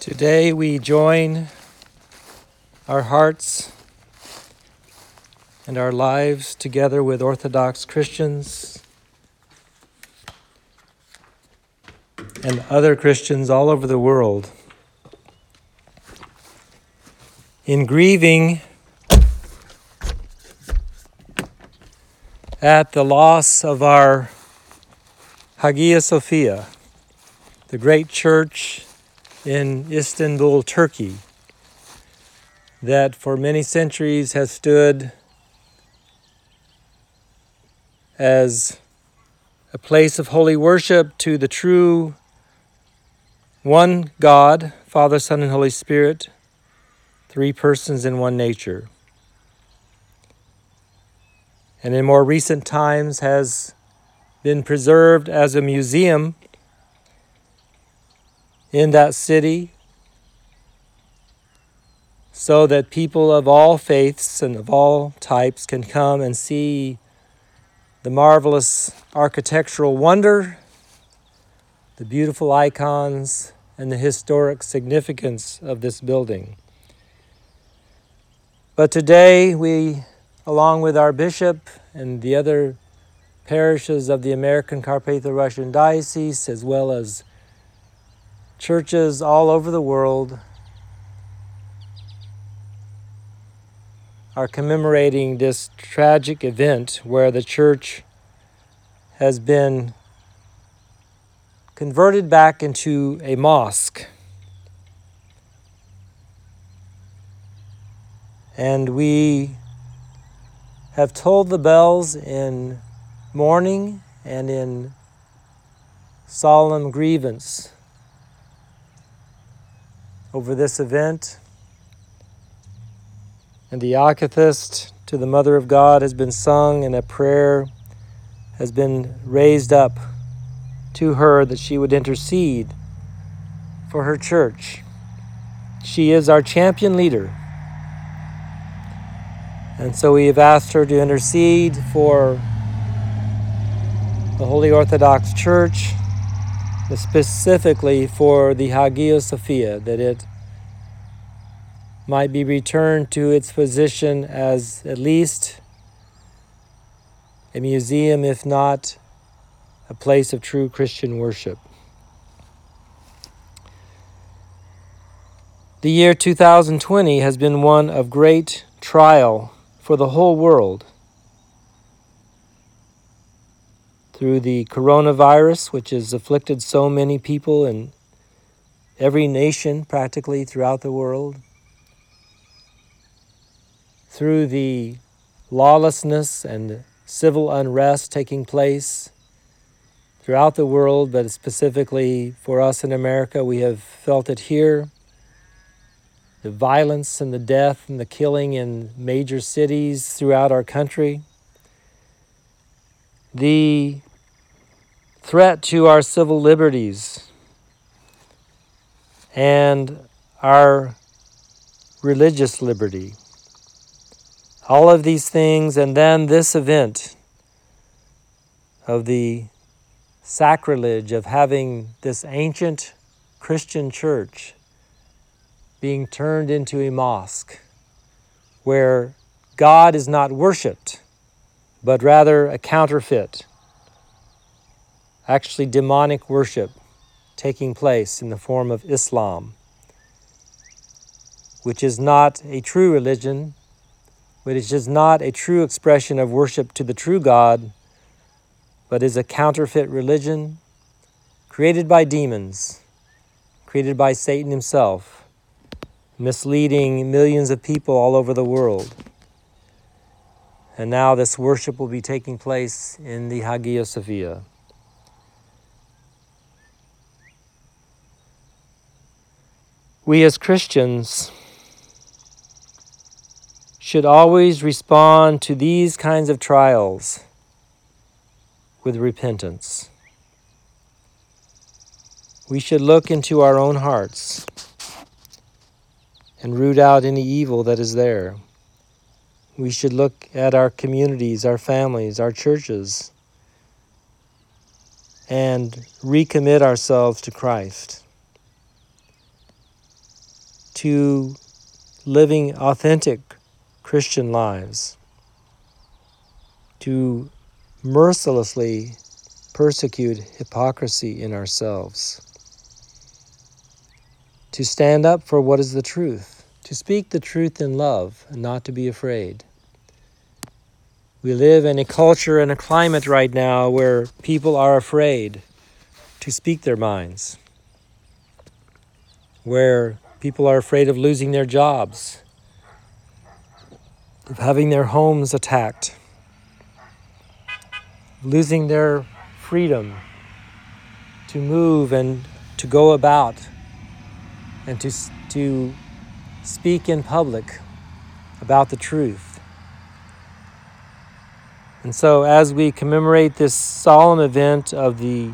Today we join our hearts and our lives together with Orthodox Christians and other Christians all over the world in grieving at the loss of our Hagia Sophia, the great church in Istanbul, Turkey, that for many centuries has stood as a place of holy worship to the true one God, Father, Son, and Holy Spirit, three persons in one nature. And in more recent times has been preserved as a museum in that city so that people of all faiths and of all types can come and see the marvelous architectural wonder, the beautiful icons, and the historic significance of this building. But today, we, along with our bishop and the other parishes of the American Carpatho Russian Diocese, as well as churches all over the world are commemorating this tragic event where the church has been converted back into a mosque. And we have tolled the bells in mourning and in solemn grievance over this event. And the akathist to the Mother of God has been sung, and a prayer has been raised up to her that she would intercede for her church. She is our champion leader. And so we have asked her to intercede for the Holy Orthodox Church specifically for the Hagia Sophia, that it might be returned to its position as at least a museum, if not a place of true Christian worship. The year 2020 has been one of great trial for the whole world. Through the coronavirus, which has afflicted so many people in every nation practically throughout the world, through the lawlessness and civil unrest taking place throughout the world, but specifically for us in America, we have felt it here. The violence and the death and the killing in major cities throughout our country. The threat to our civil liberties and our religious liberty. All of these things, and then this event of the sacrilege of having this ancient Christian church being turned into a mosque where God is not worshiped, but rather a counterfeit actually demonic worship taking place in the form of Islam, which is not a true religion, it is not a true expression of worship to the true God, but is a counterfeit religion created by demons, created by Satan himself, misleading millions of people all over the world. And now this worship will be taking place in the Hagia Sophia. We as Christians should always respond to these kinds of trials with repentance. We should look into our own hearts and root out any evil that is there. We should look at our communities, our families, our churches, and recommit ourselves to Christ to living authentic Christian lives, to mercilessly persecute hypocrisy in ourselves, to stand up for what is the truth, to speak the truth in love and not to be afraid. We live in a culture and a climate right now where people are afraid to speak their minds, where people are afraid of losing their jobs, of having their homes attacked, losing their freedom to move and to go about and to, to speak in public about the truth. And so, as we commemorate this solemn event of the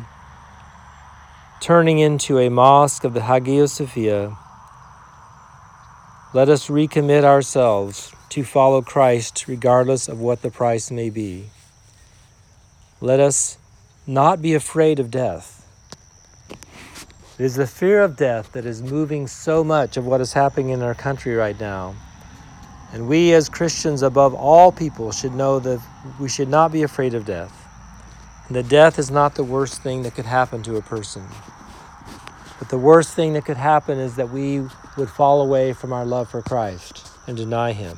turning into a mosque of the Hagia Sophia, let us recommit ourselves to follow Christ regardless of what the price may be. Let us not be afraid of death. It is the fear of death that is moving so much of what is happening in our country right now. And we, as Christians, above all people, should know that we should not be afraid of death. And that death is not the worst thing that could happen to a person. But the worst thing that could happen is that we would fall away from our love for Christ and deny Him.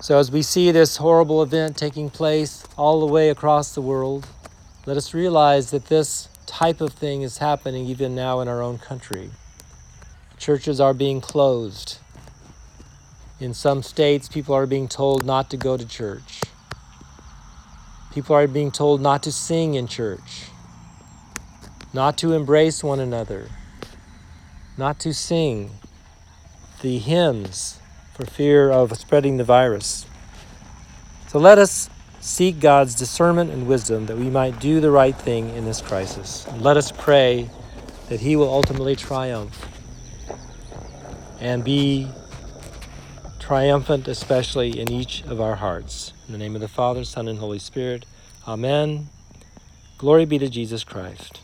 So, as we see this horrible event taking place all the way across the world, let us realize that this type of thing is happening even now in our own country. Churches are being closed. In some states, people are being told not to go to church. People are being told not to sing in church, not to embrace one another, not to sing the hymns for fear of spreading the virus. So let us seek God's discernment and wisdom that we might do the right thing in this crisis. And let us pray that He will ultimately triumph and be triumphant, especially in each of our hearts. In the name of the Father, Son, and Holy Spirit. Amen. Glory be to Jesus Christ.